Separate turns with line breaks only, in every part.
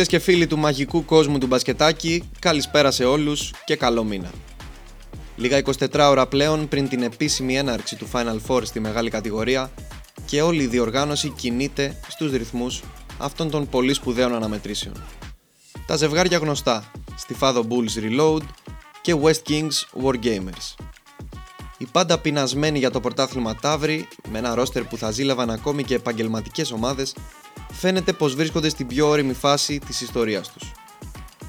Φίλες και φίλοι του μαγικού κόσμου του μπασκετάκι, καλησπέρα σε όλους και καλό μήνα. Λίγα 24 ώρα πλέον πριν την επίσημη έναρξη του Final Four στη μεγάλη κατηγορία και όλη η διοργάνωση κινείται στους ρυθμούς αυτών των πολύ σπουδαίων αναμετρήσεων. Τα ζευγάρια γνωστά, Φάδο Bulls Reload και West Kings Wargamers. Οι πάντα πεινασμένοι για το πρωτάθλημα Ταύρι, με ένα ρόστερ που θα ζήλευαν ακόμη και επαγγελματικές ομάδες, φαίνεται πως βρίσκονται στην πιο όρημη φάση της ιστορίας τους.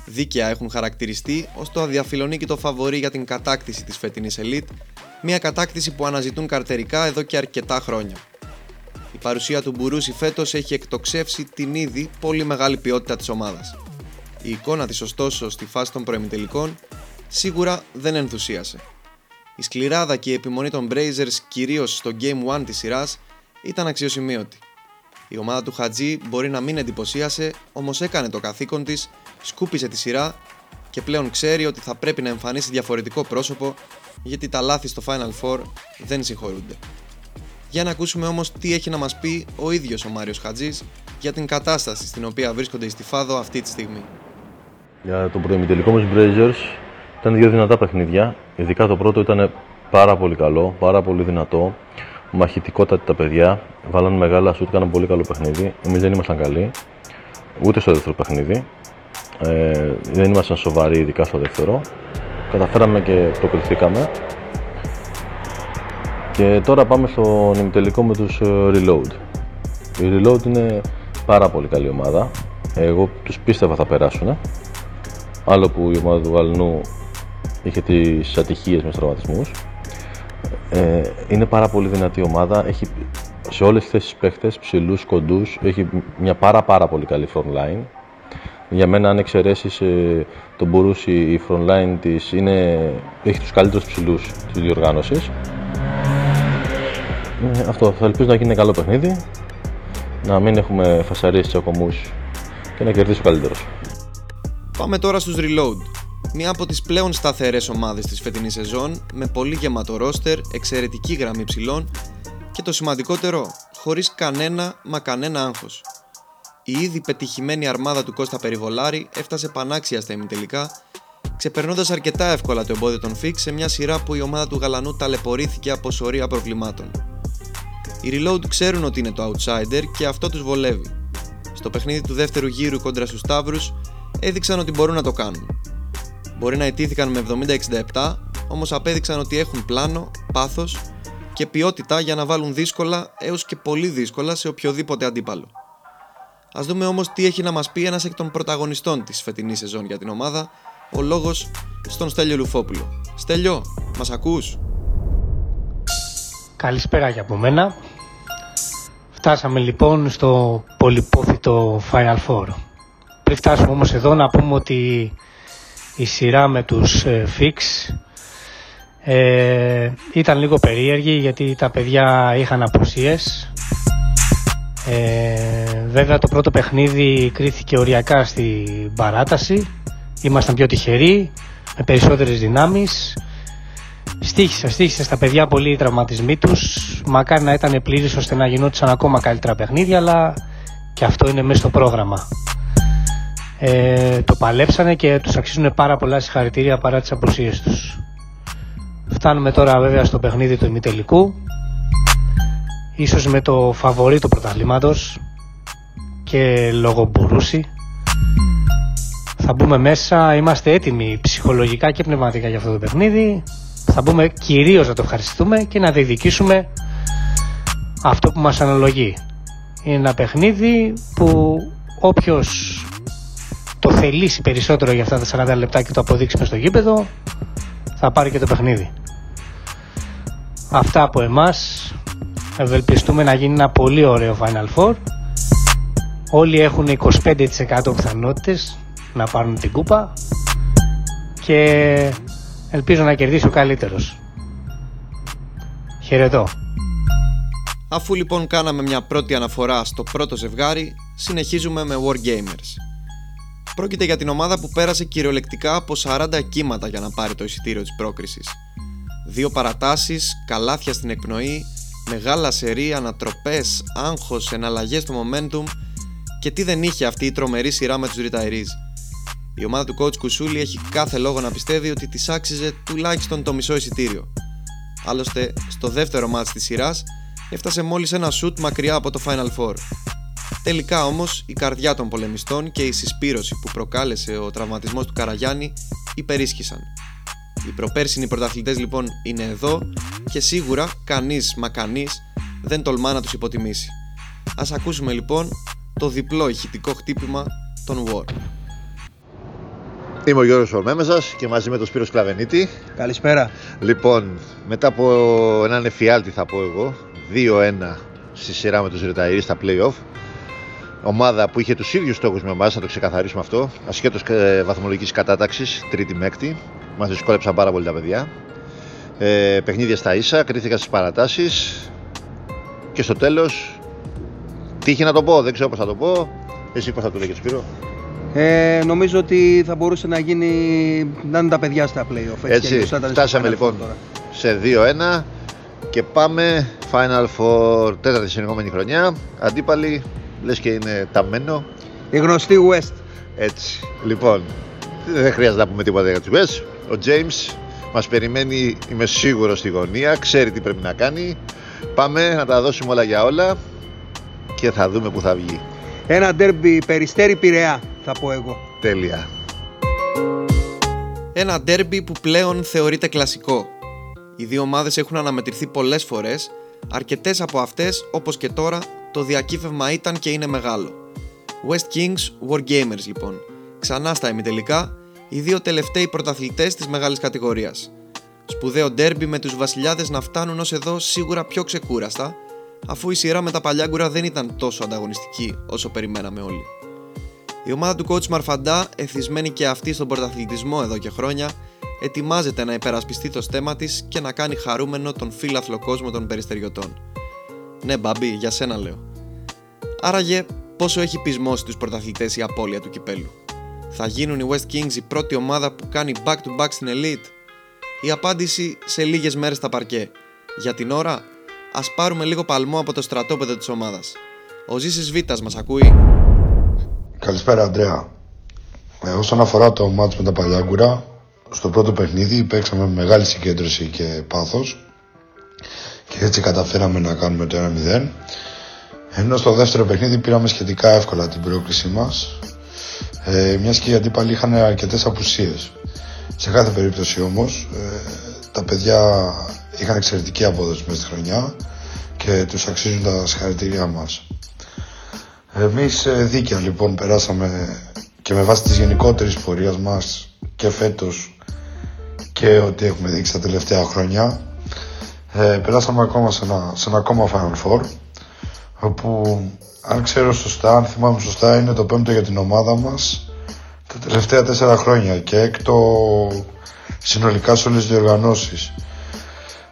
Δίκαια έχουν χαρακτηριστεί ως το αδιαφιλονίκητο φαβορή για την κατάκτηση της φετινής Elite, μια κατάκτηση που αναζητούν καρτερικά εδώ και αρκετά χρόνια. Η παρουσία του Μπουρούση φέτος έχει εκτοξεύσει την ήδη πολύ μεγάλη ποιότητα της ομάδας. Η εικόνα της, ωστόσο, στη φάση των προεμιτελικών σίγουρα δεν ενθουσίασε. Η σκληράδα και η επιμονή των Brazers κυρίως στο Game 1 της σειράς ήταν αξιοσημείωτη. Η ομάδα του Χατζή μπορεί να μην εντυπωσίασε, όμως έκανε το καθήκον της, σκούπισε τη σειρά και πλέον ξέρει ότι θα πρέπει να εμφανίσει διαφορετικό πρόσωπο γιατί τα λάθη στο Final Four δεν συγχωρούνται. Για να ακούσουμε όμως τι έχει να μας πει ο ίδιος ο Μάριος Χατζής για την κατάσταση στην οποία βρίσκονται οι Στιφάδο αυτή τη στιγμή.
Για τον προημιτελικό μας Brazers ήταν δύο δυνατά παιχνίδια. Ειδικά το πρώτο ήταν πάρα πολύ καλό, πάρα πολύ δυνατό. Μαχητικότατα τα παιδιά. Βάλανε μεγάλα σουτ, έκαναν πολύ καλό παιχνίδι. Εμείς δεν ήμασταν καλοί. Ούτε στο δεύτερο παιχνίδι. Ε, δεν ήμασταν σοβαροί, ειδικά στο δεύτερο. Καταφέραμε και προκριθήκαμε. Και τώρα πάμε στο ημιτελικό με τους ε, Reload. Η Reload είναι πάρα πολύ καλή ομάδα. Εγώ τους πίστευα θα περάσουν. Άλλο που η ομάδα του Γαλνού είχε τις ατυχίες με τραυματισμούς. Ε, είναι πάρα πολύ δυνατή ομάδα, έχει σε όλες τις θέσεις παίχτες, ψηλούς, κοντούς, έχει μια πάρα πάρα πολύ καλή front line. Για μένα αν εξαιρέσεις ε, τον Μπουρούση η front line της είναι, έχει τους καλύτερους ψηλούς της διοργάνωσης. Ε, αυτό, θα ελπίζω να γίνει καλό παιχνίδι, να μην έχουμε φασαρίες τσακωμούς και να κερδίσει ο καλύτερος.
Πάμε τώρα στους Reload μία από τις πλέον σταθερές ομάδες της φετινής σεζόν με πολύ γεμάτο ρόστερ, εξαιρετική γραμμή ψηλών και το σημαντικότερο, χωρίς κανένα μα κανένα άγχος. Η ήδη πετυχημένη αρμάδα του Κώστα Περιβολάρη έφτασε πανάξια στα ημιτελικά, ξεπερνώντας αρκετά εύκολα το εμπόδιο των Φίξ σε μια σειρά που η ομάδα του Γαλανού ταλαιπωρήθηκε από σωρία προβλημάτων. Οι Reload ξέρουν ότι είναι το outsider και αυτό τους βολεύει. Στο παιχνίδι του δεύτερου γύρου κόντρα στους Σταύρους έδειξαν ότι μπορούν να το κάνουν. Μπορεί να ετήθηκαν με 70-67, όμως απέδειξαν ότι έχουν πλάνο, πάθος και ποιότητα για να βάλουν δύσκολα έως και πολύ δύσκολα σε οποιοδήποτε αντίπαλο. Ας δούμε όμως τι έχει να μας πει ένας εκ των πρωταγωνιστών της φετινής σεζόν για την ομάδα, ο λόγος στον Στέλιο Λουφόπουλο. Στέλιο, μας ακούς;
Καλησπέρα για από μένα. Φτάσαμε λοιπόν στο πολυπόθητο Final Four. Πριν φτάσουμε όμως εδώ να πούμε ότι η σειρά με τους ε, Fix. Ε, ήταν λίγο περίεργη γιατί τα παιδιά είχαν απουσίες. Ε, βέβαια το πρώτο παιχνίδι κρίθηκε οριακά στην παράταση. Ήμασταν πιο τυχεροί με περισσότερες δυνάμεις. Στήχησα, στήχησα στα παιδιά πολύ οι τραυματισμοί τους. Μακάρι να ήταν πλήρης ώστε να γινόντουσαν ακόμα καλύτερα παιχνίδια αλλά και αυτό είναι μέσα στο πρόγραμμα ε, το παλέψανε και τους αξίζουν πάρα πολλά συγχαρητήρια παρά τις απουσίες τους. Φτάνουμε τώρα βέβαια στο παιχνίδι του ημιτελικού. Ίσως με το φαβορή του πρωταθλήματος και λόγω Μπουρούση. Θα μπούμε μέσα, είμαστε έτοιμοι ψυχολογικά και πνευματικά για αυτό το παιχνίδι. Θα μπούμε κυρίως να το ευχαριστούμε και να διεκδικήσουμε αυτό που μας αναλογεί. Είναι ένα παιχνίδι που όποιος το θελήσει περισσότερο για αυτά τα 40 λεπτά και το αποδείξει στο γήπεδο, θα πάρει και το παιχνίδι. Αυτά από εμάς. Ευελπιστούμε να γίνει ένα πολύ ωραίο Final Four. Όλοι έχουν 25% πιθανότητες να πάρουν την κούπα και ελπίζω να κερδίσει ο καλύτερος. Χαιρετώ.
Αφού λοιπόν κάναμε μια πρώτη αναφορά στο πρώτο ζευγάρι, συνεχίζουμε με Wargamers. Πρόκειται για την ομάδα που πέρασε κυριολεκτικά από 40 κύματα για να πάρει το εισιτήριο της πρόκρισης. Δύο παρατάσεις, καλάθια στην εκπνοή, μεγάλα σερή, ανατροπές, άγχος, εναλλαγές στο momentum Και τι δεν είχε αυτή η τρομερή σειρά με τους retirees. Η ομάδα του coach Κουσούλη έχει κάθε λόγο να πιστεύει ότι της άξιζε τουλάχιστον το μισό εισιτήριο. Άλλωστε, στο δεύτερο μάτς της σειράς έφτασε μόλις ένα σουτ μακριά από το Final Four. Τελικά όμως η καρδιά των πολεμιστών και η συσπήρωση που προκάλεσε ο τραυματισμός του Καραγιάννη υπερίσχυσαν. Οι προπέρσινοι πρωταθλητές λοιπόν είναι εδώ και σίγουρα κανείς μα κανείς δεν τολμά να τους υποτιμήσει. Ας ακούσουμε λοιπόν το διπλό ηχητικό χτύπημα των War.
Είμαι ο Γιώργος Ορμέμεσας και μαζί με τον Σπύρος Σκλαβενίτη.
Καλησπέρα.
Λοιπόν, μετά από έναν εφιάλτη θα πω εγώ, 2-1 στη σειρά με τους Ρεταϊρείς στα play-off, ομάδα που είχε τους ίδιους στόχους με εμάς, να το ξεκαθαρίσουμε αυτό, ασχέτως ε, βαθμολογικής κατάταξης, τρίτη με έκτη, μας δυσκόλεψαν πάρα πολύ τα παιδιά. Ε, παιχνίδια στα ίσα, κρίθηκαν στις παρατάσεις και στο τέλος, τύχη να το πω, δεν ξέρω πώς θα το πω, εσύ πώς θα το λέγεις Σπύρο;
Ε, νομίζω ότι θα μπορούσε να γίνει να είναι τα παιδιά στα play-off.
Έτσι,
Έτσι,
φτάσαμε λοιπόν σε 2-1 και πάμε Final Four τέταρτη συνεχόμενη χρονιά. Αντίπαλοι, λες και είναι ταμένο.
Η γνωστή West.
Έτσι, λοιπόν, δεν χρειάζεται να πούμε τίποτα για τους West. Ο James μας περιμένει, είμαι σίγουρος στη γωνία, ξέρει τι πρέπει να κάνει. Πάμε να τα δώσουμε όλα για όλα και θα δούμε που θα βγει.
Ένα ντέρμπι περιστέρι πειραιά θα πω εγώ.
Τέλεια.
Ένα ντέρμπι που πλέον θεωρείται κλασικό. Οι δύο ομάδες έχουν αναμετρηθεί πολλές φορές, αρκετές από αυτές όπως και τώρα το διακύβευμα ήταν και είναι μεγάλο. West Kings War Gamers λοιπόν. Ξανά στα ημιτελικά, οι δύο τελευταίοι πρωταθλητές της μεγάλης κατηγορίας. Σπουδαίο ντέρμπι με τους βασιλιάδες να φτάνουν ως εδώ σίγουρα πιο ξεκούραστα, αφού η σειρά με τα παλιάγκουρα δεν ήταν τόσο ανταγωνιστική όσο περιμέναμε όλοι. Η ομάδα του coach Μαρφαντά, εθισμένη και αυτή στον πρωταθλητισμό εδώ και χρόνια, ετοιμάζεται να υπερασπιστεί το στέμα της και να κάνει χαρούμενο τον φίλαθλο κόσμο των περιστεριωτών. Ναι, μπαμπί, για σένα λέω. Άραγε, πόσο έχει πεισμώσει τους πρωταθλητές η απώλεια του κυπέλου. Θα γίνουν οι West Kings η πρώτη ομάδα που κάνει back-to-back στην Elite. Η απάντηση σε λίγες μέρες στα παρκέ. Για την ώρα, ας πάρουμε λίγο παλμό από το στρατόπεδο της ομάδας. Ο Ζήσης Βίτας μας ακούει.
Καλησπέρα, Αντρέα. Ε, όσον αφορά το μάτς με τα Παλιάγκουρα, στο πρώτο παιχνίδι παίξαμε με μεγάλη συγκέντρωση και πάθος και έτσι καταφέραμε να κάνουμε το 1-0. Ενώ στο δεύτερο παιχνίδι πήραμε σχετικά εύκολα την πρόκλησή μας, ε, μιας και οι αντίπαλοι είχαν αρκετές απουσίες. Σε κάθε περίπτωση όμως, ε, τα παιδιά είχαν εξαιρετική απόδοση μέσα στη χρονιά και τους αξίζουν τα συγχαρητήριά μας. Εμείς ε, δίκαια λοιπόν περάσαμε και με βάση της γενικότερης πορείας μας και φέτος και ό,τι έχουμε δείξει τα τελευταία χρόνια ε, περάσαμε ακόμα σε ένα, σε ένα ακόμα Final Four όπου αν ξέρω σωστά, αν θυμάμαι σωστά είναι το πέμπτο για την ομάδα μας τα τελευταία τέσσερα χρόνια και έκτο συνολικά σε όλες τις διοργανώσεις.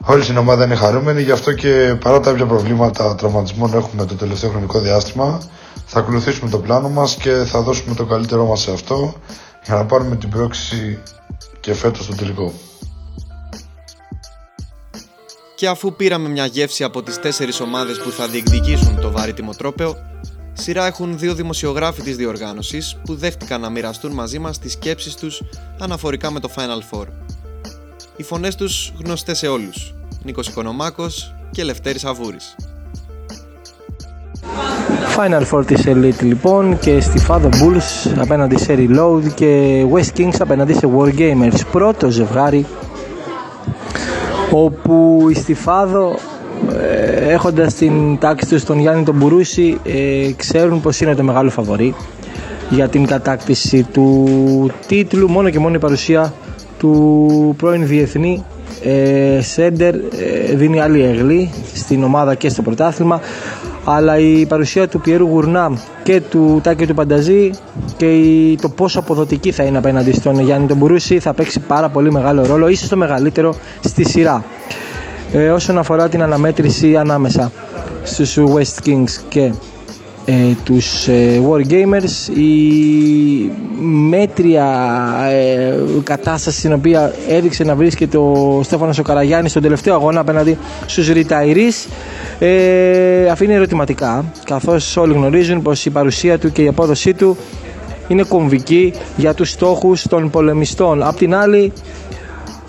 Όλη την ομάδα είναι χαρούμενη, γι' αυτό και παρά τα προβλήματα τραυματισμών έχουμε το τελευταίο χρονικό διάστημα, θα ακολουθήσουμε το πλάνο μας και θα δώσουμε το καλύτερό μας σε αυτό για να πάρουμε την πρόξη και φέτος στο τελικό.
Και αφού πήραμε μια γεύση από τις τέσσερις ομάδες που θα διεκδικήσουν το βαρύτιμο τρόπεο, σειρά έχουν δύο δημοσιογράφοι της διοργάνωσης που δέχτηκαν να μοιραστούν μαζί μας τις σκέψεις τους αναφορικά με το Final Four. Οι φωνές τους γνωστές σε όλους, Νίκος Οικονομάκος και Λευτέρης Αβούρης.
Final Four της Elite λοιπόν και στη Father Bulls απέναντι σε Reload και West Kings απέναντι σε War Gamers. Πρώτο ζευγάρι όπου η Στιφάδο ε, έχοντας την τάξη του τον Γιάννη τον Μπουρούση ε, ξέρουν πως είναι το μεγάλο φαβορή για την κατάκτηση του τίτλου. Μόνο και μόνο η παρουσία του πρώην διεθνή ε, Σέντερ ε, δίνει άλλη εγλή στην ομάδα και στο πρωτάθλημα. Αλλά η παρουσία του Πιέρου Γουρνά και του Τάκη του Πανταζή και το πόσο αποδοτική θα είναι απέναντι στον Γιάννη τον Μπουρούση θα παίξει πάρα πολύ μεγάλο ρόλο, ίσως το μεγαλύτερο στη σειρά. Ε, όσον αφορά την αναμέτρηση ανάμεσα στους West Kings και ε, τους ε, War Gamers η μέτρια ε, κατάσταση στην οποία έδειξε να βρίσκεται ο Στέφανος ο Καραγιάννης στον τελευταίο αγώνα απέναντι στους Retirees ε, αφήνει ερωτηματικά καθώς όλοι γνωρίζουν πως η παρουσία του και η απόδοσή του είναι κομβική για τους στόχους των πολεμιστών. Απ' την άλλη,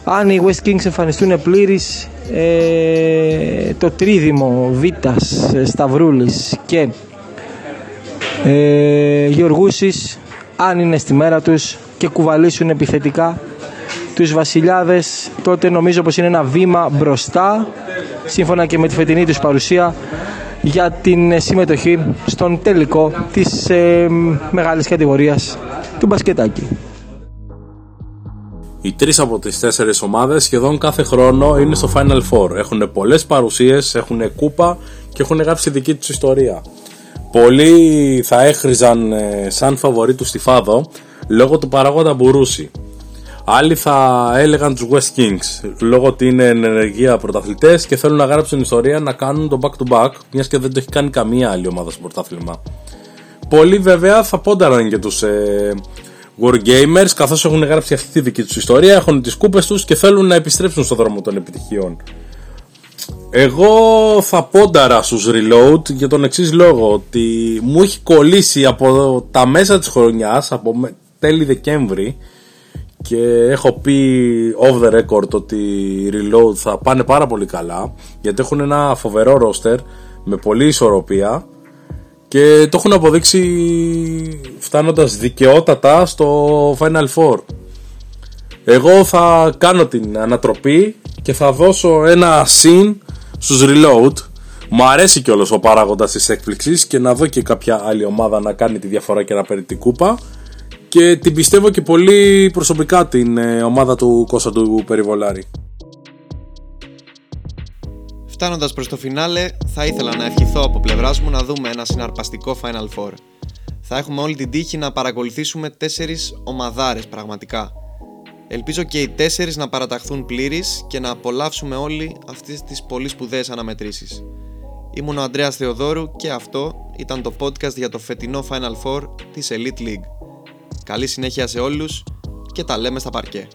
αν οι West Kings εμφανιστούν πλήρης ε, το τρίδημο Βίτας, Σταυρούλης και ε, Γιωργούσης αν είναι στη μέρα τους και κουβαλήσουν επιθετικά τους βασιλιάδες τότε νομίζω πως είναι ένα βήμα μπροστά σύμφωνα και με τη φετινή τους παρουσία για την συμμετοχή στον τελικό της ε, μεγάλης κατηγορίας του μπασκετάκι.
Οι τρεις από τις τέσσερις ομάδες σχεδόν κάθε χρόνο είναι στο Final Four. Έχουν πολλές παρουσίες, έχουν κούπα και έχουν γράψει δική τους ιστορία. Πολλοί θα έχριζαν ε, σαν φαβορή του στη Φάδο λόγω του παράγοντα Μπουρούση. Άλλοι θα έλεγαν τους West Kings λόγω ότι είναι ενεργεία πρωταθλητές και θέλουν να γράψουν ιστορία να κάνουν το back to back μιας και δεν το έχει κάνει καμία άλλη ομάδα στο πρωτάθλημα. Πολλοί βέβαια θα πόνταραν και τους ε, Wargamers καθώς έχουν γράψει αυτή τη δική τους ιστορία, έχουν τις κούπες τους και θέλουν να επιστρέψουν στον δρόμο των επιτυχιών. Εγώ θα πόνταρα στους Reload για τον εξής λόγο ότι μου έχει κολλήσει από τα μέσα της χρονιάς, από τέλη Δεκέμβρη και έχω πει off the record ότι οι Reload θα πάνε πάρα πολύ καλά γιατί έχουν ένα φοβερό roster με πολλή ισορροπία και το έχουν αποδείξει φτάνοντας δικαιότατα στο Final Four. Εγώ θα κάνω την ανατροπή και θα δώσω ένα συν στους Reload. Μου αρέσει κιόλας ο παράγοντας της έκπληξης και να δω και κάποια άλλη ομάδα να κάνει τη διαφορά και να παίρνει την κούπα. Και την πιστεύω και πολύ προσωπικά την ε, ομάδα του Κώστα του Περιβολάρη.
Φτάνοντας προς το φινάλε, θα ήθελα να ευχηθώ από πλευράς μου να δούμε ένα συναρπαστικό Final Four. Θα έχουμε όλη την τύχη να παρακολουθήσουμε τέσσερις ομαδάρες πραγματικά. Ελπίζω και οι τέσσερις να παραταχθούν πλήρης και να απολαύσουμε όλοι αυτές τις πολύ σπουδαίες αναμετρήσεις. Ήμουν ο Ανδρέας Θεοδόρου και αυτό ήταν το podcast για το φετινό Final Four της Elite League. Καλή συνέχεια σε όλους και τα λέμε στα παρκέ.